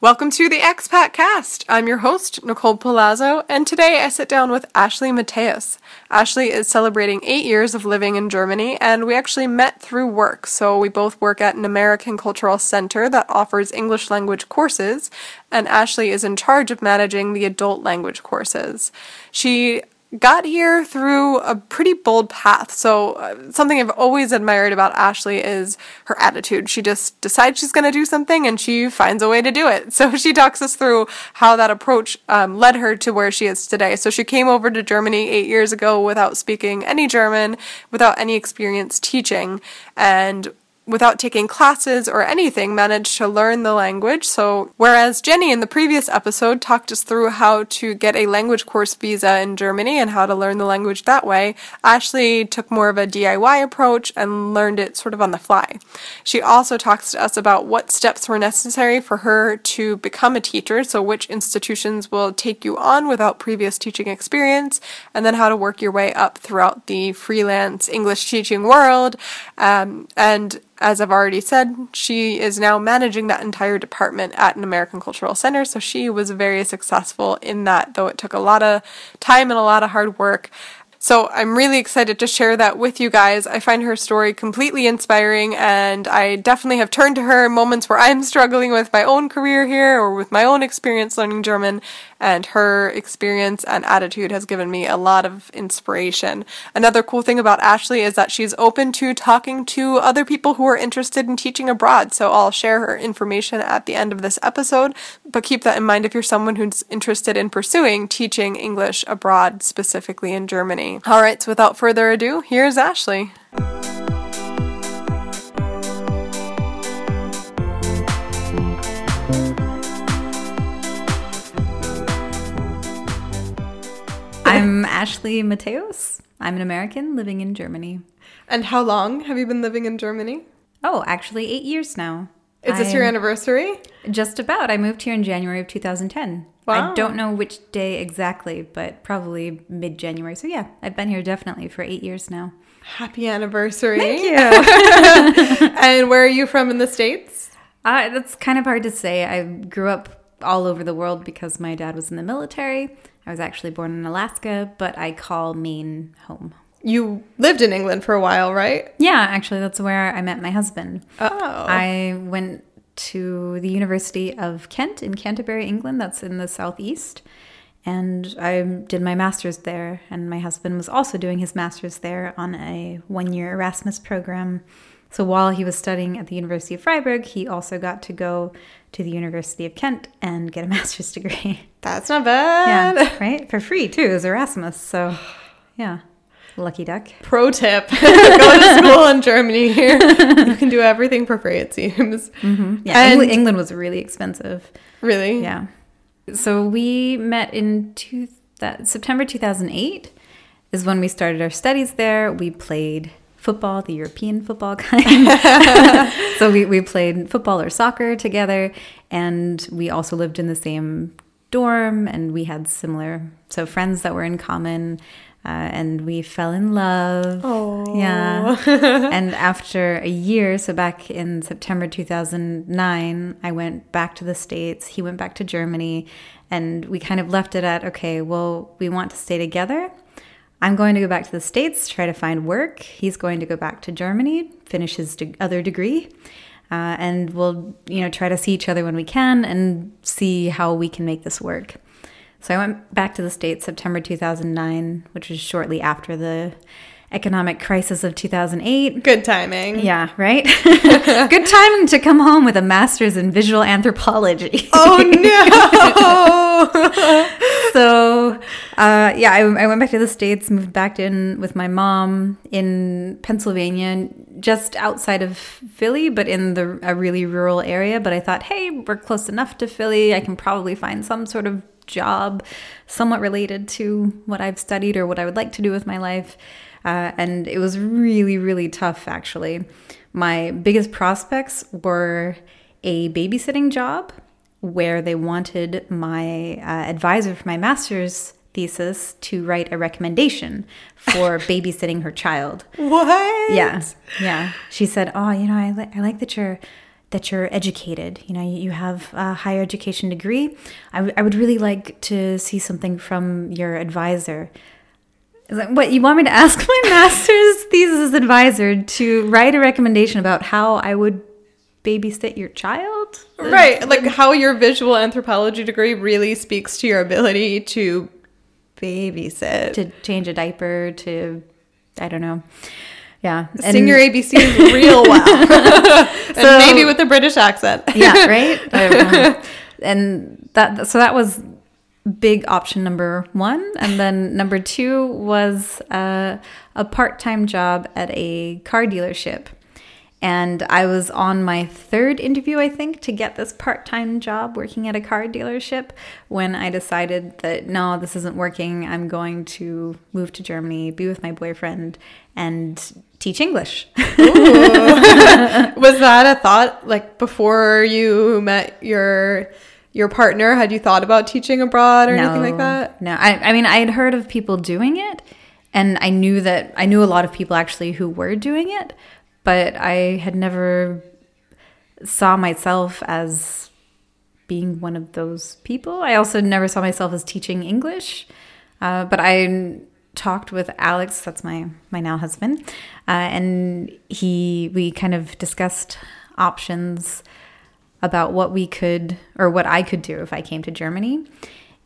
Welcome to the Expat Cast. I'm your host, Nicole Palazzo, and today I sit down with Ashley Matthäus. Ashley is celebrating eight years of living in Germany, and we actually met through work. So we both work at an American Cultural Center that offers English language courses, and Ashley is in charge of managing the adult language courses. She got here through a pretty bold path. So, uh, something I've always admired about Ashley is her attitude. She just decides she's going to do something and she finds a way to do it. So, she talks us through how that approach um, led her to where she is today. So, she came over to Germany eight years ago without speaking any German, without any experience teaching, and without taking classes or anything, managed to learn the language. So, whereas Jenny in the previous episode talked us through how to get a language course visa in Germany and how to learn the language that way, Ashley took more of a DIY approach and learned it sort of on the fly. She also talks to us about what steps were necessary for her to become a teacher, so which institutions will take you on without previous teaching experience, and then how to work your way up throughout the freelance English teaching world. Um, and as I've already said, she is now managing that entire department at an American Cultural Center. So she was very successful in that, though it took a lot of time and a lot of hard work. So I'm really excited to share that with you guys. I find her story completely inspiring, and I definitely have turned to her in moments where I'm struggling with my own career here or with my own experience learning German, and her experience and attitude has given me a lot of inspiration. Another cool thing about Ashley is that she's open to talking to other people who are interested in teaching abroad, so I'll share her information at the end of this episode, but keep that in mind if you're someone who's interested in pursuing teaching English abroad, specifically in Germany. All right, so without further ado, here's Ashley. I'm Ashley Matthäus. I'm an American living in Germany. And how long have you been living in Germany? Oh, actually, eight years now. Is this your anniversary? Just about. I moved here in January of 2010. Wow. I don't know which day exactly, but probably mid January. So, yeah, I've been here definitely for eight years now. Happy anniversary. Thank you. and where are you from in the States? uh, that's kind of hard to say. I grew up all over the world because my dad was in the military. I was actually born in Alaska, but I call Maine home. You lived in England for a while, right? Yeah, actually, that's where I met my husband. Oh. I went to the University of Kent in Canterbury, England. That's in the southeast. And I did my master's there. And my husband was also doing his master's there on a one year Erasmus program. So while he was studying at the University of Freiburg, he also got to go to the University of Kent and get a master's degree. That's not bad. yeah, right? For free, too, as Erasmus. So, yeah. Lucky duck. Pro tip Go to school in Germany here. You can do everything for free, it seems. Mm-hmm. Yeah, And- England, England was really expensive. Really? Yeah. So we met in two, that, September 2008 is when we started our studies there. We played football, the European football kind. so we, we played football or soccer together. And we also lived in the same dorm and we had similar, so friends that were in common. Uh, and we fell in love. Oh. Yeah. and after a year, so back in September 2009, I went back to the States. He went back to Germany. And we kind of left it at okay, well, we want to stay together. I'm going to go back to the States, try to find work. He's going to go back to Germany, finish his de- other degree. Uh, and we'll, you know, try to see each other when we can and see how we can make this work. So I went back to the States September 2009, which was shortly after the economic crisis of 2008. Good timing. Yeah, right? Good timing to come home with a master's in visual anthropology. Oh no! so, uh, yeah, I, I went back to the States, moved back in with my mom in Pennsylvania, just outside of Philly, but in the a really rural area. But I thought, hey, we're close enough to Philly. I can probably find some sort of job somewhat related to what I've studied or what I would like to do with my life. Uh, and it was really, really tough, actually. My biggest prospects were a babysitting job where they wanted my uh, advisor for my master's thesis to write a recommendation for babysitting her child. What? Yeah, yeah. She said, "Oh, you know, I, li- I like that you're that you're educated. You know, you, have a higher education degree. I, w- I would really like to see something from your advisor." Like, what you want me to ask my master's thesis advisor to write a recommendation about how I would babysit your child? Right. Like how your visual anthropology degree really speaks to your ability to babysit. To change a diaper, to, I don't know. Yeah. Sing your ABCs real well. and maybe with a British accent. yeah, right? I don't know. and that, so that was big option number one. And then number two was uh, a part time job at a car dealership. And I was on my third interview, I think, to get this part time job working at a car dealership when I decided that no, this isn't working. I'm going to move to Germany, be with my boyfriend, and teach English. was that a thought like before you met your your partner? Had you thought about teaching abroad or no, anything like that? No. I, I mean, I had heard of people doing it, and I knew that I knew a lot of people actually who were doing it, but I had never saw myself as being one of those people. I also never saw myself as teaching English, uh, but I talked with Alex, that's my my now husband, uh, and he we kind of discussed options about what we could or what I could do if I came to Germany.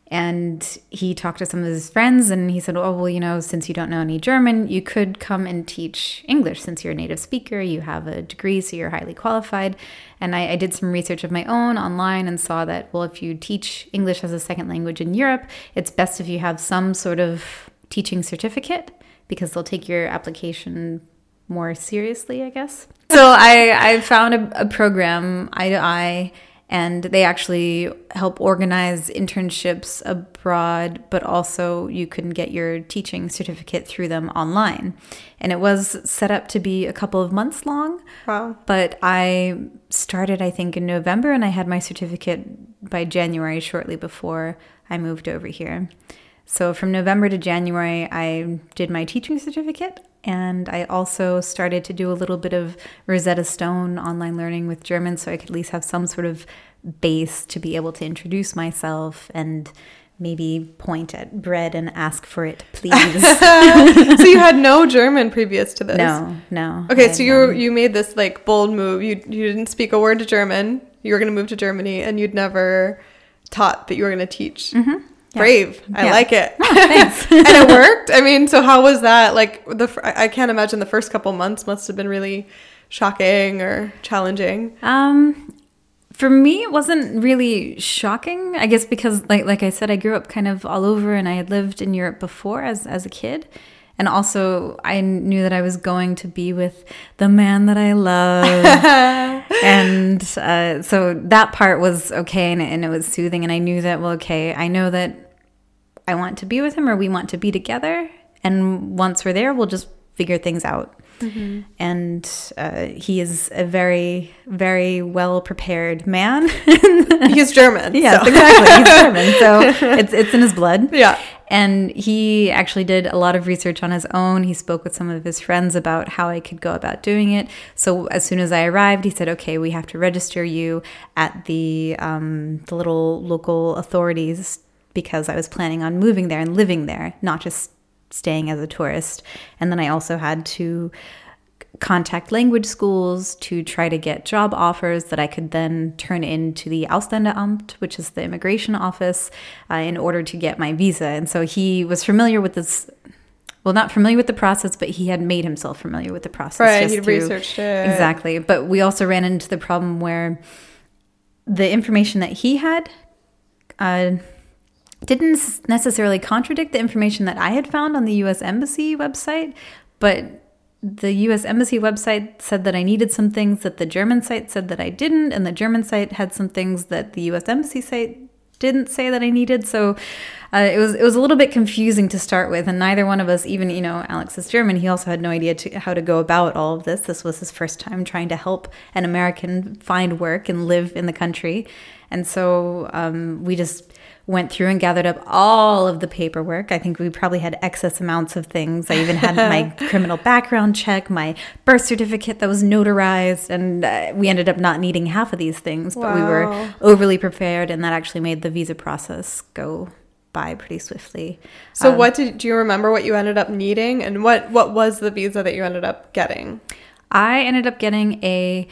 And he talked to some of his friends and he said, Oh, well, you know, since you don't know any German, you could come and teach English since you're a native speaker. You have a degree, so you're highly qualified. And I, I did some research of my own online and saw that, well, if you teach English as a second language in Europe, it's best if you have some sort of teaching certificate because they'll take your application more seriously, I guess. So I, I found a, a program, i-to-i, and they actually help organize internships abroad, but also you can get your teaching certificate through them online. And it was set up to be a couple of months long. Wow. But I started, I think, in November, and I had my certificate by January, shortly before I moved over here. So from November to January, I did my teaching certificate. And I also started to do a little bit of Rosetta Stone online learning with German so I could at least have some sort of base to be able to introduce myself and maybe point at bread and ask for it, please. so you had no German previous to this? No, no. Okay, so you you made this like bold move. You you didn't speak a word of German. You were going to move to Germany and you'd never taught that you were going to teach. Mm-hmm. Mm-hmm. Brave. I Yeah. like it. Oh, thanks. and it worked. I mean, so how was that? Like the I I can't imagine the first couple months must have been really shocking or challenging. Um, for me, it wasn't really shocking. I guess because, like, like I said, I grew up kind of all over, and I had lived in Europe before as as a kid, and also I knew that I was going to be with the man that I love, and uh, so that part was okay, and, and it was soothing, and I knew that well, okay, I know that I want to be with him, or we want to be together, and once we're there, we'll just figure things out and uh, he is a very, very well prepared man. He's German. yes, so. exactly. He's German, so it's it's in his blood. Yeah. And he actually did a lot of research on his own. He spoke with some of his friends about how I could go about doing it. So as soon as I arrived, he said, "Okay, we have to register you at the um, the little local authorities because I was planning on moving there and living there, not just staying as a tourist." And then I also had to contact language schools to try to get job offers that I could then turn into the Ausländeramt, which is the immigration office, uh, in order to get my visa. And so he was familiar with this. Well, not familiar with the process, but he had made himself familiar with the process. Right, through- researched it. Exactly. But we also ran into the problem where the information that he had uh, didn't necessarily contradict the information that I had found on the US Embassy website, but the US Embassy website said that I needed some things that the German site said that I didn't, and the German site had some things that the US Embassy site didn't say that I needed. So uh, it was it was a little bit confusing to start with, and neither one of us, even you know, Alex is German. He also had no idea to, how to go about all of this. This was his first time trying to help an American find work and live in the country, and so um, we just went through and gathered up all of the paperwork. I think we probably had excess amounts of things. I even had my criminal background check, my birth certificate that was notarized, and uh, we ended up not needing half of these things, but we were overly prepared, and that actually made the visa process go by pretty swiftly. So Um, what did do you remember what you ended up needing and what what was the visa that you ended up getting? I ended up getting a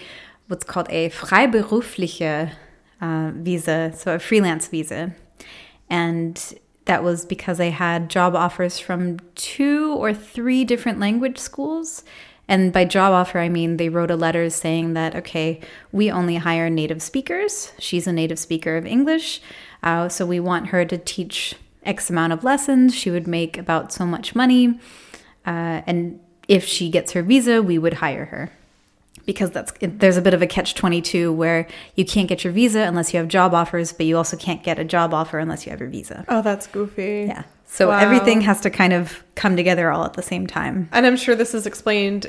what's called a freiberufliche uh, visa, so a freelance visa, and that was because I had job offers from two or three different language schools. And by job offer, I mean they wrote a letter saying that, okay, we only hire native speakers. She's a native speaker of English. Uh, so we want her to teach X amount of lessons. She would make about so much money. Uh, and if she gets her visa, we would hire her because that's there's a bit of a catch 22 where you can't get your visa unless you have job offers but you also can't get a job offer unless you have your visa Oh, that's goofy. yeah so Wow. everything has to kind of come together all at the same time And I'm sure this is explained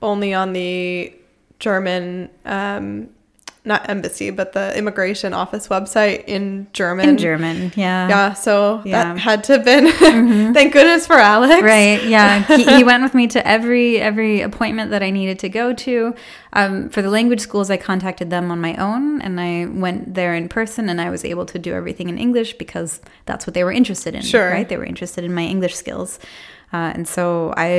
only on the German um not embassy, but the immigration office website in German. in german yeah Yeah, so Yeah. that had to have been thank goodness for Alex. right yeah he, he went with me to every every appointment that i needed to go to um, for the language schools i contacted them on my own and i went there in person and i was able to do everything in english because that's what they were interested in Sure. right they were interested in my english skills uh, and so i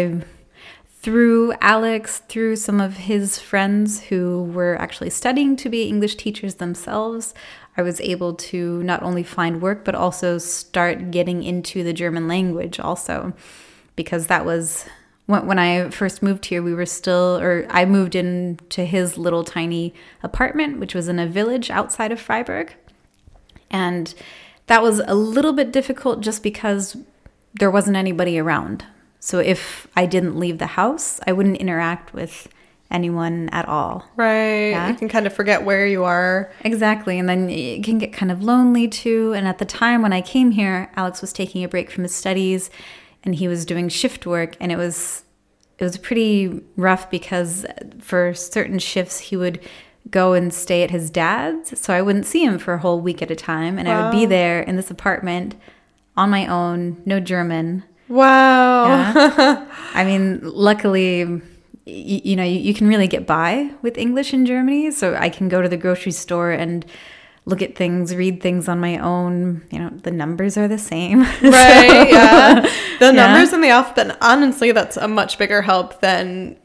through alex through some of his friends who were actually studying to be english teachers themselves i was able to not only find work but also start getting into the german language also because that was when, I first moved here, we were still, or I moved into his little tiny apartment, which was in a village outside of Freiburg. And that was a little bit difficult just because there wasn't anybody around. So if I didn't leave the house, I wouldn't interact with anyone at all. Right. Yeah. You can kind of forget where you are. Exactly. And then it can get kind of lonely too. And at the time when I came here, Alex was taking a break from his studies and he was doing shift work and it was it was pretty rough because for certain shifts he would go and stay at his dad's so I wouldn't see him for a whole week at a time and I would be there in this apartment on my own, no German. Wow. Yeah. I mean, luckily, you know, you, can really get by with English in Germany. So I can go to the grocery store and look at things, read things on my own. You know, the numbers are the same. Right. yeah. The Yeah. numbers in the alphabet, honestly, that's a much bigger help than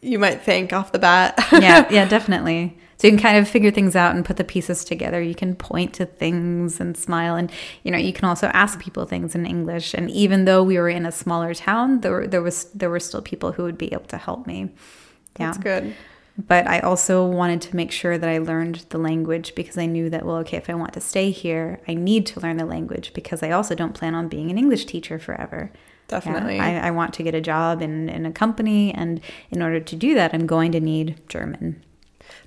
you might think off the bat. yeah, yeah, definitely. So you can kind of figure things out and put the pieces together. You can point to things and smile, and you know you can also ask people things in English. And even though we were in a smaller town, there were, there was there were still people who would be able to help me. Yeah. That's good. But I also wanted to make sure that I learned the language because I knew that, well, okay, if I want to stay here, I need to learn the language because I also don't plan on being an English teacher forever. Yeah, Definitely. I, I want to get a job in, in a company, and in order to do that, I'm going to need German.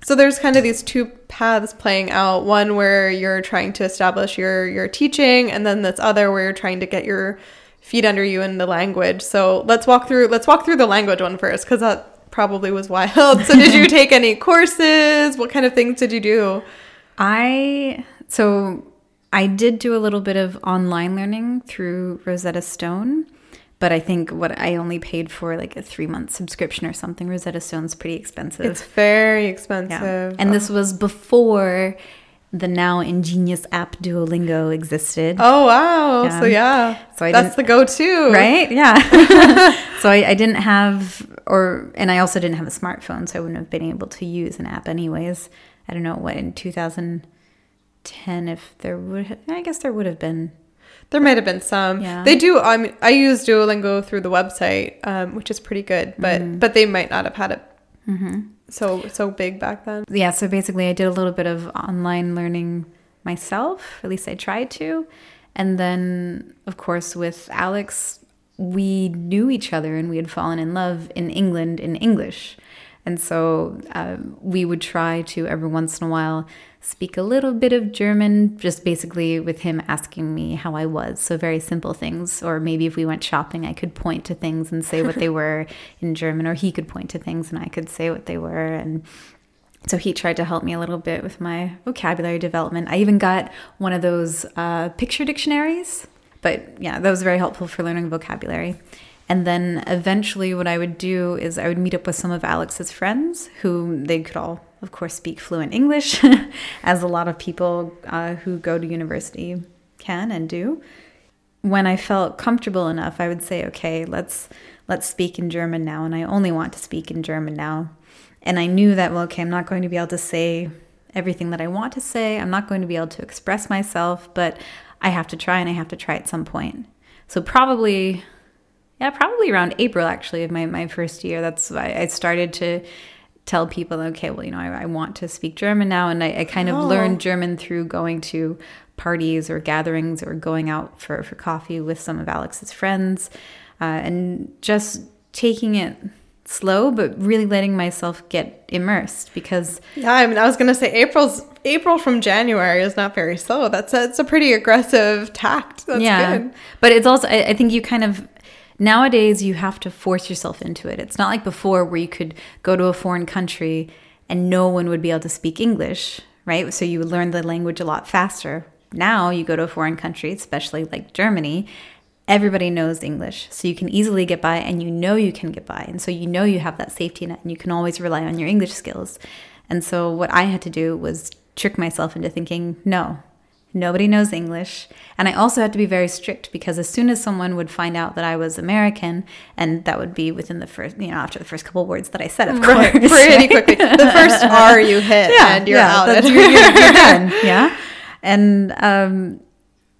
So there's kind of these two paths playing out. One where you're trying to establish your your teaching, and then this other where you're trying to get your feet under you in the language. So let's walk through let's walk through the language one first, because that probably was wild. So did you take any courses? What kind of things did you do? I so I did do a little bit of online learning through Rosetta Stone, but I think what I only paid for like a three month subscription or something. Rosetta Stone's pretty expensive. It's very expensive. Yeah. And this was before the now ingenious app Duolingo existed. Oh wow! Yeah. So yeah, So I that's the go-to, Right? Yeah. so I, I didn't have, or, and I also didn't have a smartphone, so I wouldn't have been able to use an app anyways. I don't know what in 2010, if there would have, I guess there would have been. There might have been some. Yeah. They do. I mean, I use Duolingo through the website, um, which is pretty good, but Mm-hmm. but they might not have had it so so big back then. Yeah, so basically I did a little bit of online learning myself, at least I tried to. And then, of course, with Alex, we knew each other and we had fallen in love in England in English. And so um, we would try to every once in a while speak a little bit of German, just basically with him asking me how I was. So very simple things. Or maybe if we went shopping, I could point to things and say what they were in German, or he could point to things and I could say what they were. And So he tried to help me a little bit with my vocabulary development. I even got one of those uh, picture dictionaries. But yeah, that was very helpful for learning vocabulary. And then eventually, what I would do is I would meet up with some of Alex's friends who they could all, of course, speak fluent English, as a lot of people uh, who go to university can and do. When I felt comfortable enough, I would say, okay, let's let's speak in German now. And I only want to speak in German now. And I knew that, well, okay, I'm not going to be able to say everything that I want to say. I'm not going to be able to express myself, but I have to try and I have to try at some point. So probably, yeah, probably around April actually of my, my first year. That's why I started to tell people, okay, well, you know, I, I want to speak German now. And I, I kind of oh. learned German through going to parties or gatherings or going out for, for coffee with some of Alex's friends uh, and just taking it slow, but really letting myself get immersed because yeah, I mean, I was gonna say April's April from January is not very slow. That's a, it's a pretty aggressive tact. That's yeah, good. but it's also I, I think you kind of nowadays you have to force yourself into it. It's not like before where you could go to a foreign country and no one would be able to speak English, right? So you would learn the language a lot faster. Now you go to a foreign country, especially like Germany, everybody knows English. So you can easily get by and you know you can get by. And so you know you have that safety net and you can always rely on your English skills. And so what I had to do was trick myself into thinking, no, nobody knows English. And I also had to be very strict because as soon as someone would find out that I was American, and that would be within the first, you know, after the first couple words that I said, of right, course. Pretty quickly. The first R you hit yeah, and you're yeah, out. You're, you're, you're done. Yeah. And, um,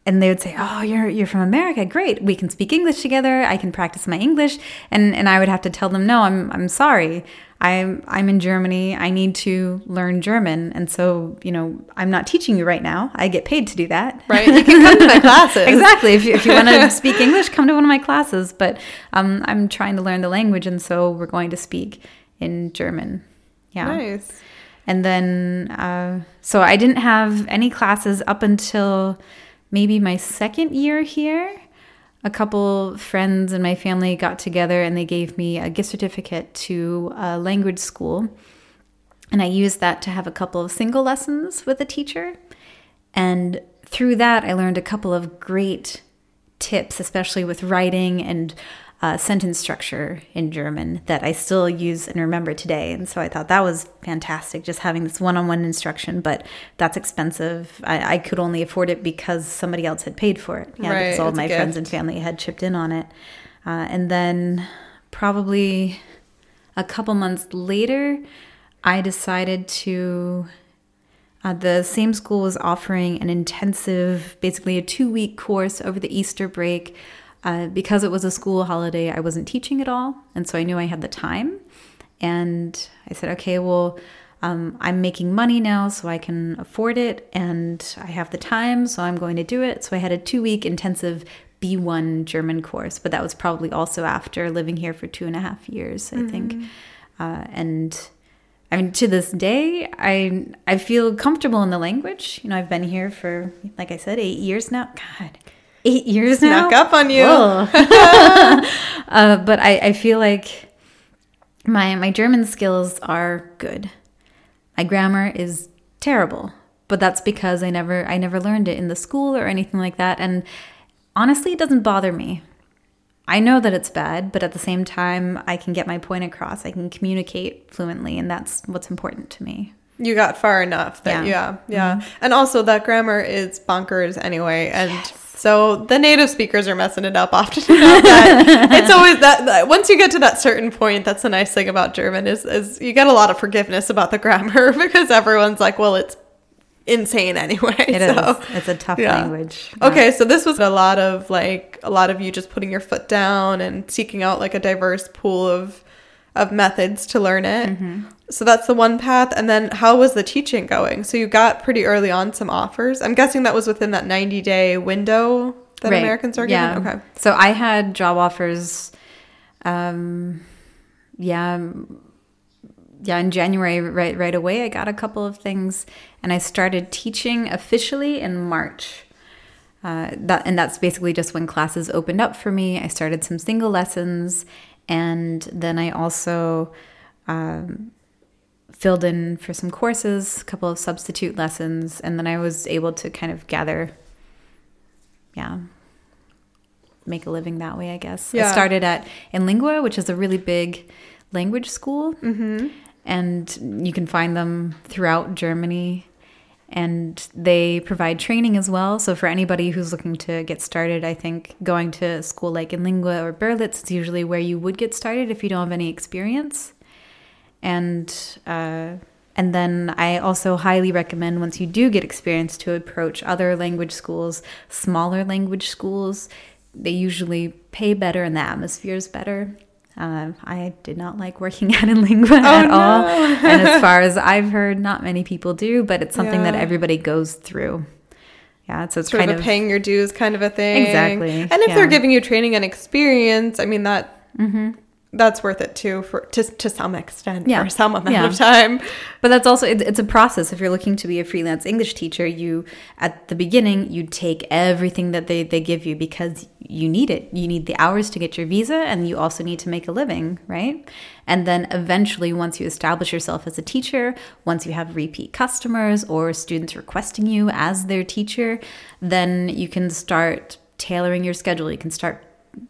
and they would say, "Oh, you're you're from America. Great. We can speak English together. I can practice my English." And and I would have to tell them, "No, I'm I'm sorry. I'm I'm in Germany. I need to learn German. And so, you know, I'm not teaching you right now. I get paid to do that. Right. You can come to my classes. exactly. If you, if you want to speak English, come to one of my classes, but um, I'm trying to learn the language and so we're going to speak in German. Yeah. Nice. And then uh, so I didn't have any classes up until maybe my second year here, a couple friends and my family got together and they gave me a gift certificate to a language school. And I used that to have a couple of single lessons with a teacher. And through that, I learned a couple of great tips, especially with writing and uh, sentence structure in German that I still use and remember today. And so I thought that was fantastic, just having this one on one instruction, but that's expensive. I, I, could only afford it because somebody else had paid for it. Yeah, right, because all of my friends and family had chipped in on it. Uh, and then probably a couple months later, I decided to. Uh, the same school was offering an intensive, basically a two week course over the Easter break uh, because it was a school holiday, I wasn't teaching at all. And so I knew I had the time. And I said, okay, well, um, I'm making money now, so I can afford it. And I have the time, so I'm going to do it. So I had a two week intensive B1 German course, but that was probably also after living here for two and a half years, I mm-hmm. think. Uh, and I mean, to this day, I I feel comfortable in the language. You know, I've been here for, like I said, eight years now. God, eight years now. Snuck up on you. uh, but I, I feel like my my German skills are good. My grammar is terrible, but that's because I never I never learned it in the school or anything like that. And honestly, it doesn't bother me. I know that it's bad, but at the same time, I can get my point across. I can communicate fluently, and that's what's important to me. You got far enough that yeah, yeah. yeah. Mm-hmm. And also that grammar is bonkers anyway. And yes so the native speakers are messing it up often it's always that, that, once you get to that certain point, that's the nice thing about German is is you get a lot of forgiveness about the grammar because everyone's like, well, it's insane anyway. It so, is. It's a tough yeah. language. Okay, so this was a lot of like a lot of you just putting your foot down and seeking out like a diverse pool of of methods to learn it. Mm-hmm. So that's the one path. And then how was the teaching going? So you got pretty early on some offers. I'm guessing that was within that 90 day window that right. Americans are yeah. Okay. So I had job offers. Um, yeah. Yeah, in January, right, right away, I got a couple of things, and I started teaching officially in March. Uh, that and that's basically just when classes opened up for me. I started some single lessons, and then I also um, filled in for some courses, a couple of substitute lessons, and then I was able to kind of gather, yeah, make a living that way, I guess. Yeah. I started at Inlingua, which is a really big language school, Mm-hmm. and you can find them throughout Germany. And they provide training as well. So, for anybody who's looking to get started, I think going to a school like Inlingua or Berlitz is usually where you would get started if you don't have any experience. And uh, and then I also highly recommend once you do get experience to approach other language schools, smaller language schools. They usually pay better and the atmosphere is better. Uh, I did not like working at Inlingua at no. all. and as far as I've heard, not many people do, but it's something that everybody goes through. Yeah, so it's Sort kind of of paying your dues kind of a thing. Exactly, And if yeah. they're giving you training and experience, I mean that Mm-hmm. That's worth it too for to to some extent Yeah. for some amount Yeah. of time. But that's also it, it's a process. If you're looking to be a freelance English teacher, you at the beginning you take everything that they they give you because you need it. You need the hours to get your visa, and you also need to make a living, right? And then eventually, once you establish yourself as a teacher, once you have repeat customers or students requesting you as their teacher, then you can start tailoring your schedule. You can start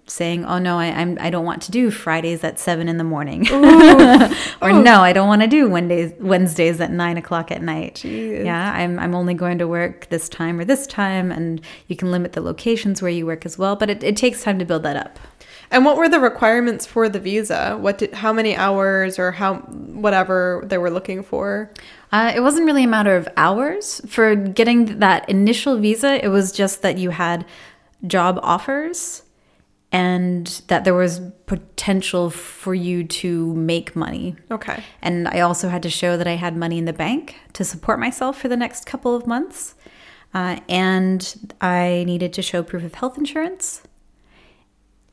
saying, "Oh no, I, I'm I don't want to do Fridays at seven in the morning," or "No, I don't want to do Wednesdays Wednesdays at nine o'clock at night." Jeez. Yeah, I'm I'm only going to work this time or this time, and you can limit the locations where you work as well. But it, it takes time to build that up. And what were the requirements for the visa? What did how many hours or how whatever they were looking for? Uh, it wasn't really a matter of hours for getting that initial visa. It was just that you had job offers and that there was potential for you to make money. Okay. And I also had to show that I had money in the bank to support myself for the next couple of months. Uh, and I needed to show proof of health insurance.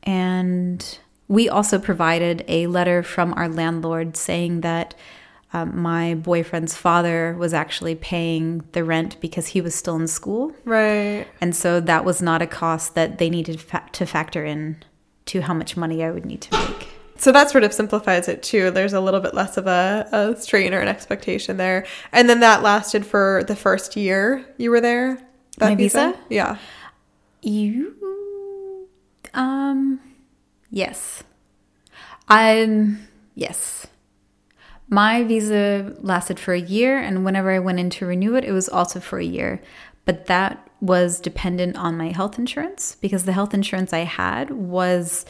And we also provided a letter from our landlord saying that um, my boyfriend's father was actually paying the rent because he was still in school. Right. And so that was not a cost that they needed fa- to factor in to how much money I would need to make. So that sort of simplifies it too. There's a little bit less of a, a strain or an expectation there. And then that lasted for the first year you were there? That My visa? Yeah. You, um, yes. I'm, yes. My visa lasted for a year, and whenever I went in to renew it, it was also for a year. But that was dependent on my health insurance because the health insurance I had was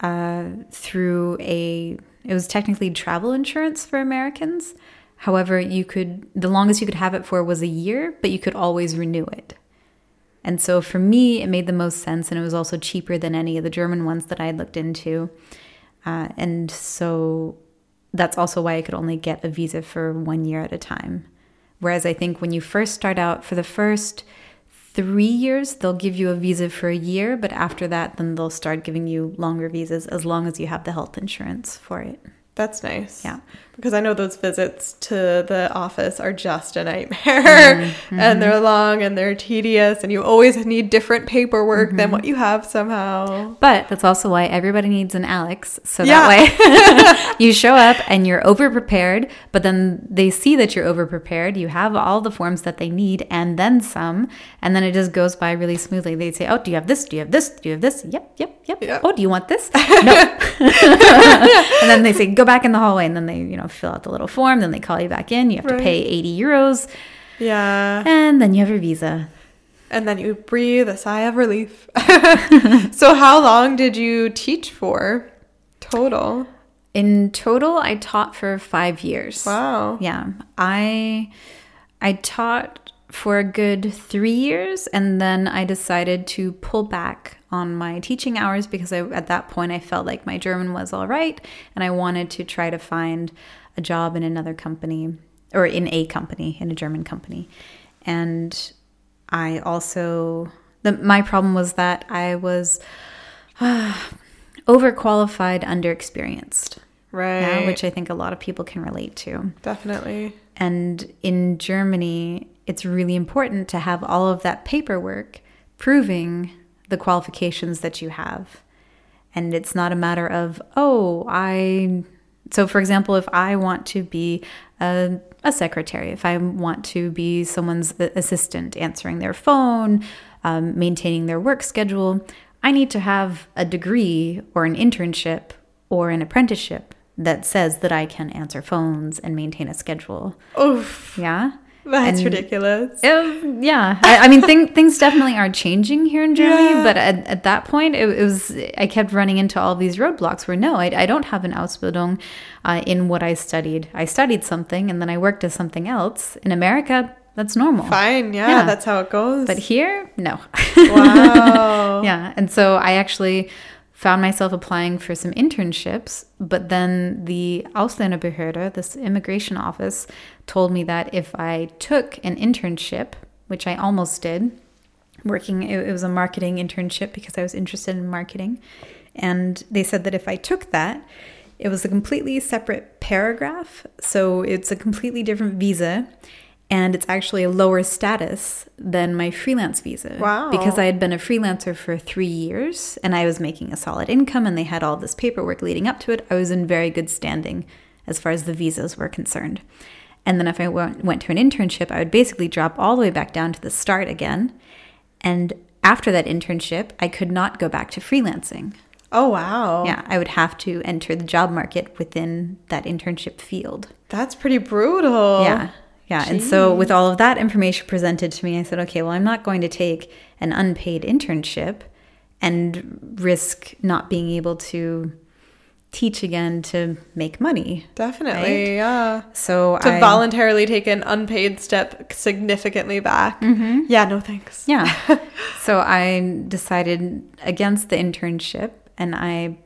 uh, through a, it was technically travel insurance for Americans. However, you could, the longest you could have it for was a year, but you could always renew it. And so for me, it made the most sense, and it was also cheaper than any of the German ones that I had looked into. Uh, and so that's also why I could only get a visa for one year at a time. Whereas I think when you first start out, for the first three years, they'll give you a visa for a year, but after that, then they'll start giving you longer visas as long as you have the health insurance for it. That's nice. Yeah. Because I know those visits to the office are just a nightmare. Mm-hmm. and they're long and they're tedious and you always need different paperwork Mm-hmm. than what you have somehow. But that's also why everybody needs an Alex. So Yeah. that way you show up and you're over prepared, but then they see that you're over prepared. You have all the forms that they need and then some. And then it just goes by really smoothly. They say, Oh, do you have this? Do you have this? Do you have this? Yep, yep, yep. Yeah. Oh, do you want this? no. and then they say, Go back in the hallway. And then they, you know, fill out the little form. Then they call you back in. You have to pay 80 euros. Yeah. And then you have your visa. And then you breathe a sigh of relief. so, how long did you teach for total? In total, I taught for five years. Wow. Yeah, I I taught for a good three years, and then I decided to pull back on my teaching hours because I, at that point I felt like my German was all right, and I wanted to try to find a job in another company or in a company in a German company, and I also the my problem was that I was overqualified, underexperienced. Right. Yeah, which I think a lot of people can relate to. Definitely. And in Germany, it's really important to have all of that paperwork proving the qualifications that you have. And it's not a matter of, oh, I So, for example, if I want to be a, a secretary, if I want to be someone's assistant answering their phone, um, maintaining their work schedule, I need to have a degree or an internship or an apprenticeship that says that I can answer phones and maintain a schedule. Oof. Yeah. That's and, ridiculous. It, yeah. I, I mean, thing, things definitely are changing here in Germany, yeah. but at, at that point, it, it, was, I kept running into all these roadblocks where no, I, I don't have an Ausbildung uh, in what I studied. I studied something and then I worked as something else. In America, that's normal. Fine. Yeah, yeah. That's how it goes. But here, no. Wow. yeah. And so I actually found myself applying for some internships, but then the Ausländerbehörde, this immigration office, told me that if I took an internship, which I almost did, working, it, was a marketing internship because I was interested in marketing. And they said that if I took that, it was a completely separate paragraph. So it's a completely different visa and it's actually a lower status than my freelance visa. Wow. Because I had been a freelancer for three years and I was making a solid income and they had all this paperwork leading up to it. I was in very good standing as far as the visas were concerned. And then if I went, went to an internship, I would basically drop all the way back down to the start again. And after that internship, I could not go back to freelancing. Oh, wow. Yeah, I would have to enter the job market within that internship field. That's pretty brutal. Yeah. Yeah. Jeez. And so, with all of that information presented to me, I said, okay, well, I'm not going to take an unpaid internship and risk not being able to teach again to make money. Definitely, right? yeah. So to I, voluntarily take an unpaid step significantly back. Mm-hmm. Yeah, no thanks. Yeah. so I decided against the internship and I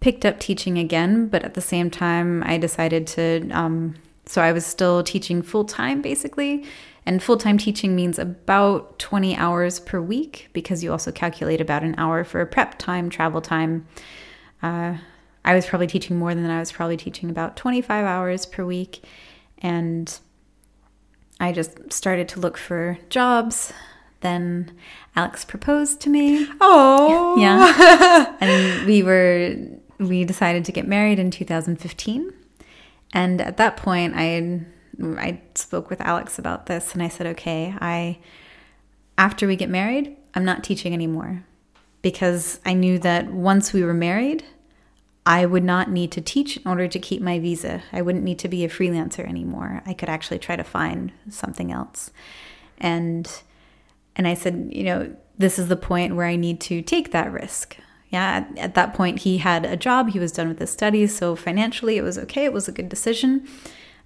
picked up teaching again, but at the same time I decided to um, so I was still teaching full time basically. And full time teaching means about 20 hours per week because you also calculate about an hour for prep time, travel time. Uh, I was probably teaching more than I was probably teaching about 25 hours per week. And I just started to look for jobs. Then Alex proposed to me. Oh. Yeah. and we were, we decided to get married in 2015. And at that point, I I spoke with Alex about this, and I said, okay, I after we get married, I'm not teaching anymore because I knew that once we were married, I would not need to teach in order to keep my visa. I wouldn't need to be a freelancer anymore. I could actually try to find something else. And and I said, you know, this is the point where I need to take that risk. Yeah, at, at that point, he had a job, he was done with his studies, so financially it was okay, it was a good decision.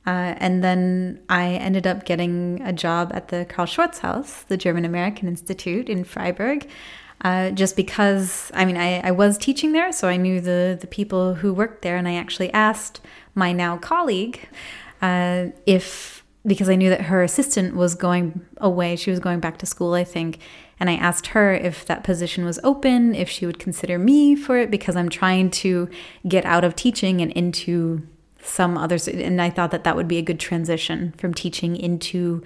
Uh, and then I ended up getting a job at the Carl Schurz House, the German American Institute in Freiburg, uh, just because, I mean, I, I was teaching there, so I knew the, the people who worked there, and I actually asked my now colleague uh, if, because I knew that her assistant was going away, she was going back to school, I think, and I asked her if that position was open, if she would consider me for it, because I'm trying to get out of teaching and into some others. And I thought that that would be a good transition from teaching into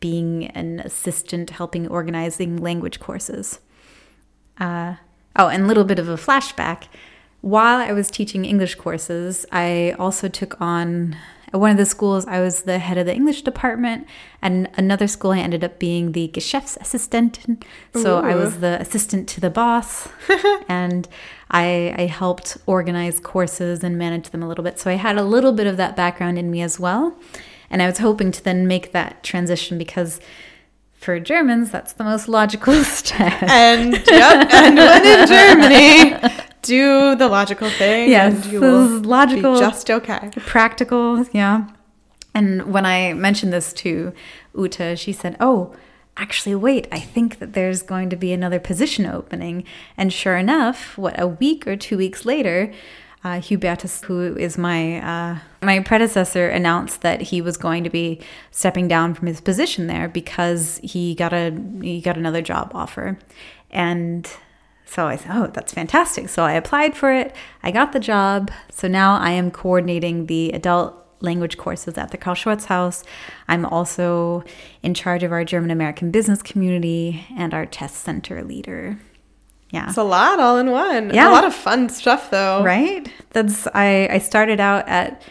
being an assistant helping organizing language courses. Uh, oh, and a little bit of a flashback. While I was teaching English courses, I also took on at one of the schools, I was the head of the English department, and another school, I ended up being the Geschäftsassistentin. So Ooh. I was the assistant to the boss, and I, I helped organize courses and manage them a little bit. So I had a little bit of that background in me as well. And I was hoping to then make that transition because for Germans, that's the most logical step. And yep, and when in Germany, do the logical thing. Yes, and you will logical, just okay. Practical, yeah. And when I mentioned this to Uta, she said, "Oh, actually, wait. I think that there's going to be another position opening." And sure enough, what a week or two weeks later, uh, Hubertus, who is my uh, my predecessor, announced that he was going to be stepping down from his position there because he got a he got another job offer, and so I said, oh, that's fantastic. So I applied for it. I got the job. So now I am coordinating the adult language courses at the Carl Schurz House. I'm also in charge of our German American business community and our test center leader. Yeah. It's a lot all in one. Yeah. A lot of fun stuff though. Right? That's I I started out at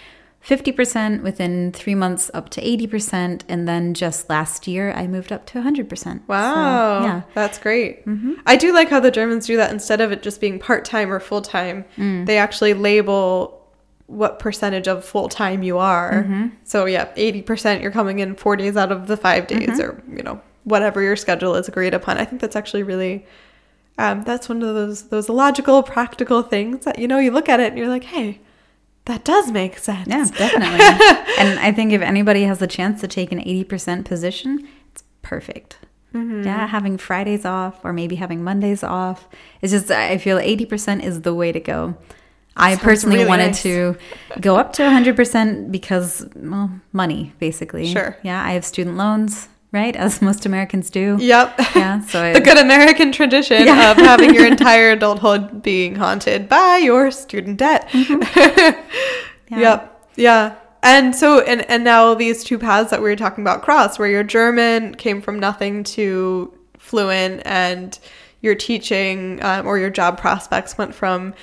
50% within 3 months up to 80% and then just last year I moved up to 100%. Wow. So, yeah. That's great. Mm-hmm. I do like how the Germans do that instead of it just being part time or full time, mm. they actually label what percentage of full time you are. Mm-hmm. So, yeah, 80% you're coming in four days out of the five days mm-hmm. or, you know, whatever your schedule is agreed upon. I think that's actually really. Um, that's one of those those logical, practical things that you know you look at it and you're like, hey, that does make sense. Yeah, definitely. and I think if anybody has the chance to take an 80% position, it's perfect. Mm-hmm. Yeah, having Fridays off or maybe having Mondays off. It's just, I feel 80% is the way to go. I Sounds personally really wanted nice. to go up to 100% because, well, money, basically. Sure. Yeah, I have student loans, right? As most Americans do. Yep. Yeah, so I, the good American tradition Yeah. of having your entire adulthood being haunted by your student debt. Yeah. Yep. Yeah. And so and and now these two paths that we were talking about cross where your German came from nothing to fluent and your teaching um, or your job prospects went from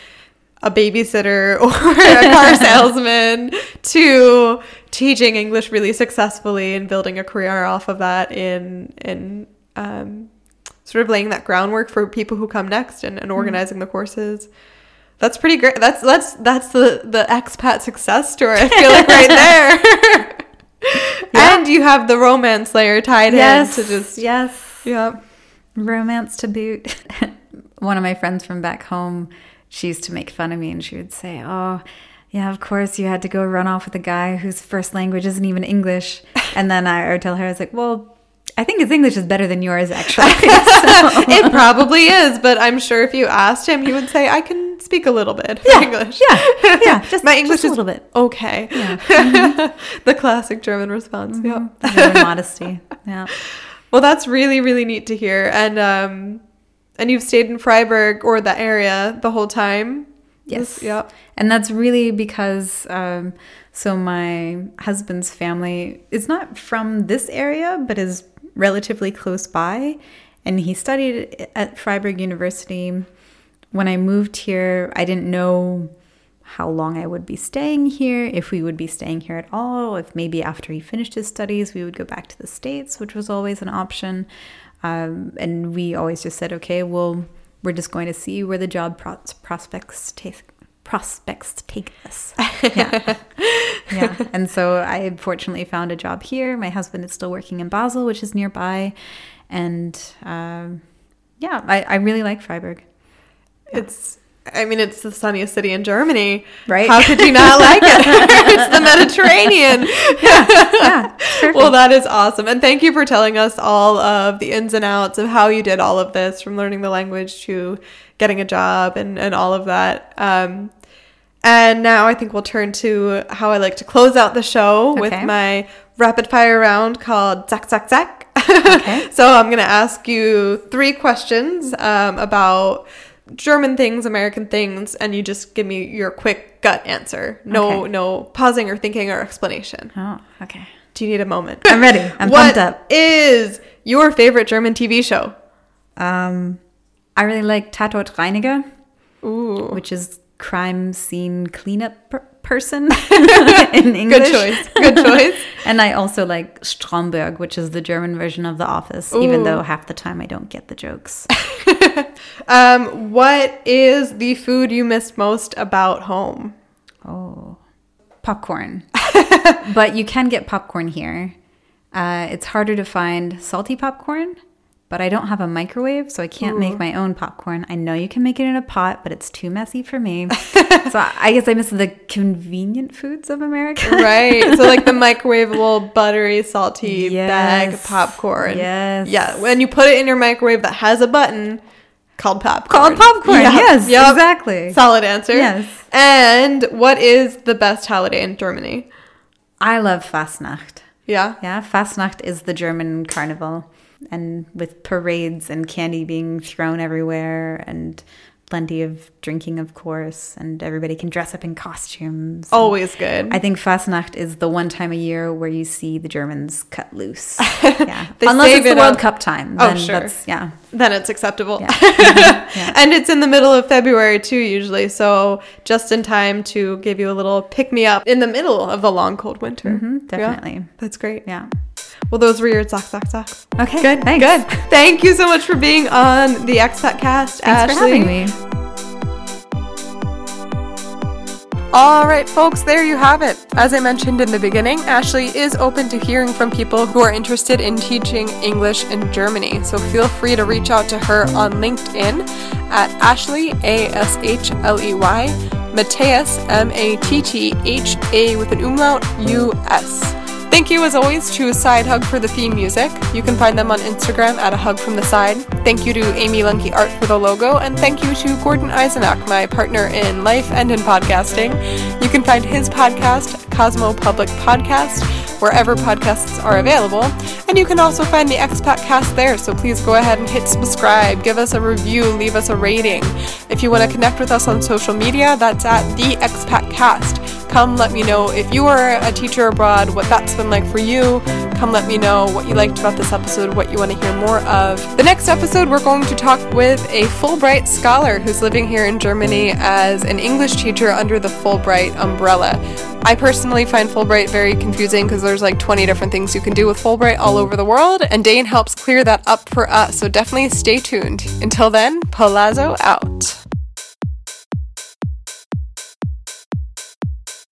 a babysitter or a car salesman to teaching English really successfully and building a career off of that in in um, sort of laying that groundwork for people who come next and, and organizing the courses. That's pretty great. That's that's that's the the expat success story. I feel like right there. And you have the romance layer tied yes, in to just yes. yeah. romance to boot. One of my friends from back home, she used to make fun of me and she would say, Oh, yeah, of course you had to go run off with a guy whose first language isn't even English. And then I would tell her, I was like, Well, I think his English is better than yours, actually. So- It probably is, but I'm sure if you asked him, he would say, "I can speak a little bit Yeah, English." yeah, yeah, just- my English just a little bit. okay. the classic German response. Yeah. Very modesty. Yeah. Well, that's really really neat to hear, and um, and you've stayed in Freiburg or the area the whole time. Yes. Yep. And that's really because, um, so my husband's family is not from this area, but is relatively close by. And he studied at Freiburg University. When I moved here, I didn't know how long I would be staying here, if we would be staying here at all, if maybe after he finished his studies, we would go back to the States, which was always an option. Um, and we always just said, okay, well, we're just going to see where the job pros- prospects take prospects take us. Yeah. yeah. And so I fortunately found a job here. My husband is still working in Basel, which is nearby. And um, yeah, I, I really like Freiburg. It's. I mean, it's the sunniest city in Germany. Right. How could you not like it? it's the Mediterranean. Yeah. perfect. Well, that is awesome. And thank you for telling us all of the ins and outs of how you did all of this from learning the language to getting a job and, and all of that. Um, and now I think we'll turn to how I like to close out the show with my rapid fire round called Zack, Zack, Zack. Okay. so I'm going to ask you three questions um, about German things, American things, and you just give me your quick gut answer. No, Okay. no pausing or thinking or explanation. oh, okay. Do you need a moment? I'm ready. I'm What pumped up. is your favorite German TV show? Um, I really like Tatort Reiniger, Ooh, which is crime scene cleanup per- person in English. good choice. Good choice. And I also like Stromberg, which is the German version of The Office, even though half the time I don't get the jokes. Um, what is the food you miss most about home? Oh, popcorn. but you can get popcorn here. Uh, it's harder to find salty popcorn, but I don't have a microwave, so I can't make my own popcorn. I know you can make it in a pot, but it's too messy for me. so I guess I miss the convenient foods of America. Right. so like the microwavable, buttery, salty bag Yes. popcorn. Yes. Yeah. When you put it in your microwave that has a button called popcorn. Called popcorn. Yeah. Yes, Yep. exactly. Solid answer. Yes. And what is the best holiday in Germany? I love Fastnacht. Yeah. Yeah, Fastnacht is the German carnival, and with parades and candy being thrown everywhere, and plenty of drinking, of course, and everybody can dress up in costumes. Always good. I think Fastnacht is the one time a year where you see the Germans cut loose. Yeah. Unless it's the it World up. Cup time. Oh, Then sure. That's, yeah. then it's acceptable. Yeah. Yeah. and it's in the middle of February too, usually. So just in time to give you a little pick me up in the middle of the long, cold winter. Mhm, Yeah. definitely. That's great. Yeah. Well, those were your Zack, Zack, Zack. Okay. Good. Thanks. Good. Thank you so much for being on the Expat Cast, Thanks Ashley. for having me. All right, folks, there you have it. As I mentioned in the beginning, Ashley is open to hearing from people who are interested in teaching English in Germany. So feel free to reach out to her on LinkedIn at Ashley, A S H L E Y, Matthäus, M A T T H A with an umlaut, U S. Thank you, as always, to Side Hug for the theme music. You can find them on Instagram at a hug from the side. Thank you to Amy Lunky Art for the logo, and thank you to Gordon Eisenach, my partner in life and in podcasting. You can find his podcast, Cosmo Public Podcast, wherever podcasts are available. And you can also find the Expat Cast there, so please go ahead and hit subscribe, give us a review, leave us a rating. If you want to connect with us on social media, that's at the Expat Cast. Come let me know if you are a teacher abroad, what that's been like for you. Come let me know what you liked about this episode, what you want to hear more of. The next episode, we're going to talk with a Fulbright scholar who's living here in Germany as an English teacher under the Fulbright umbrella. I personally find Fulbright very confusing because there's like 20 different things you can do with Fulbright all over the world, and Dane helps clear that up for us, so definitely stay tuned. Until then, Palazzo out.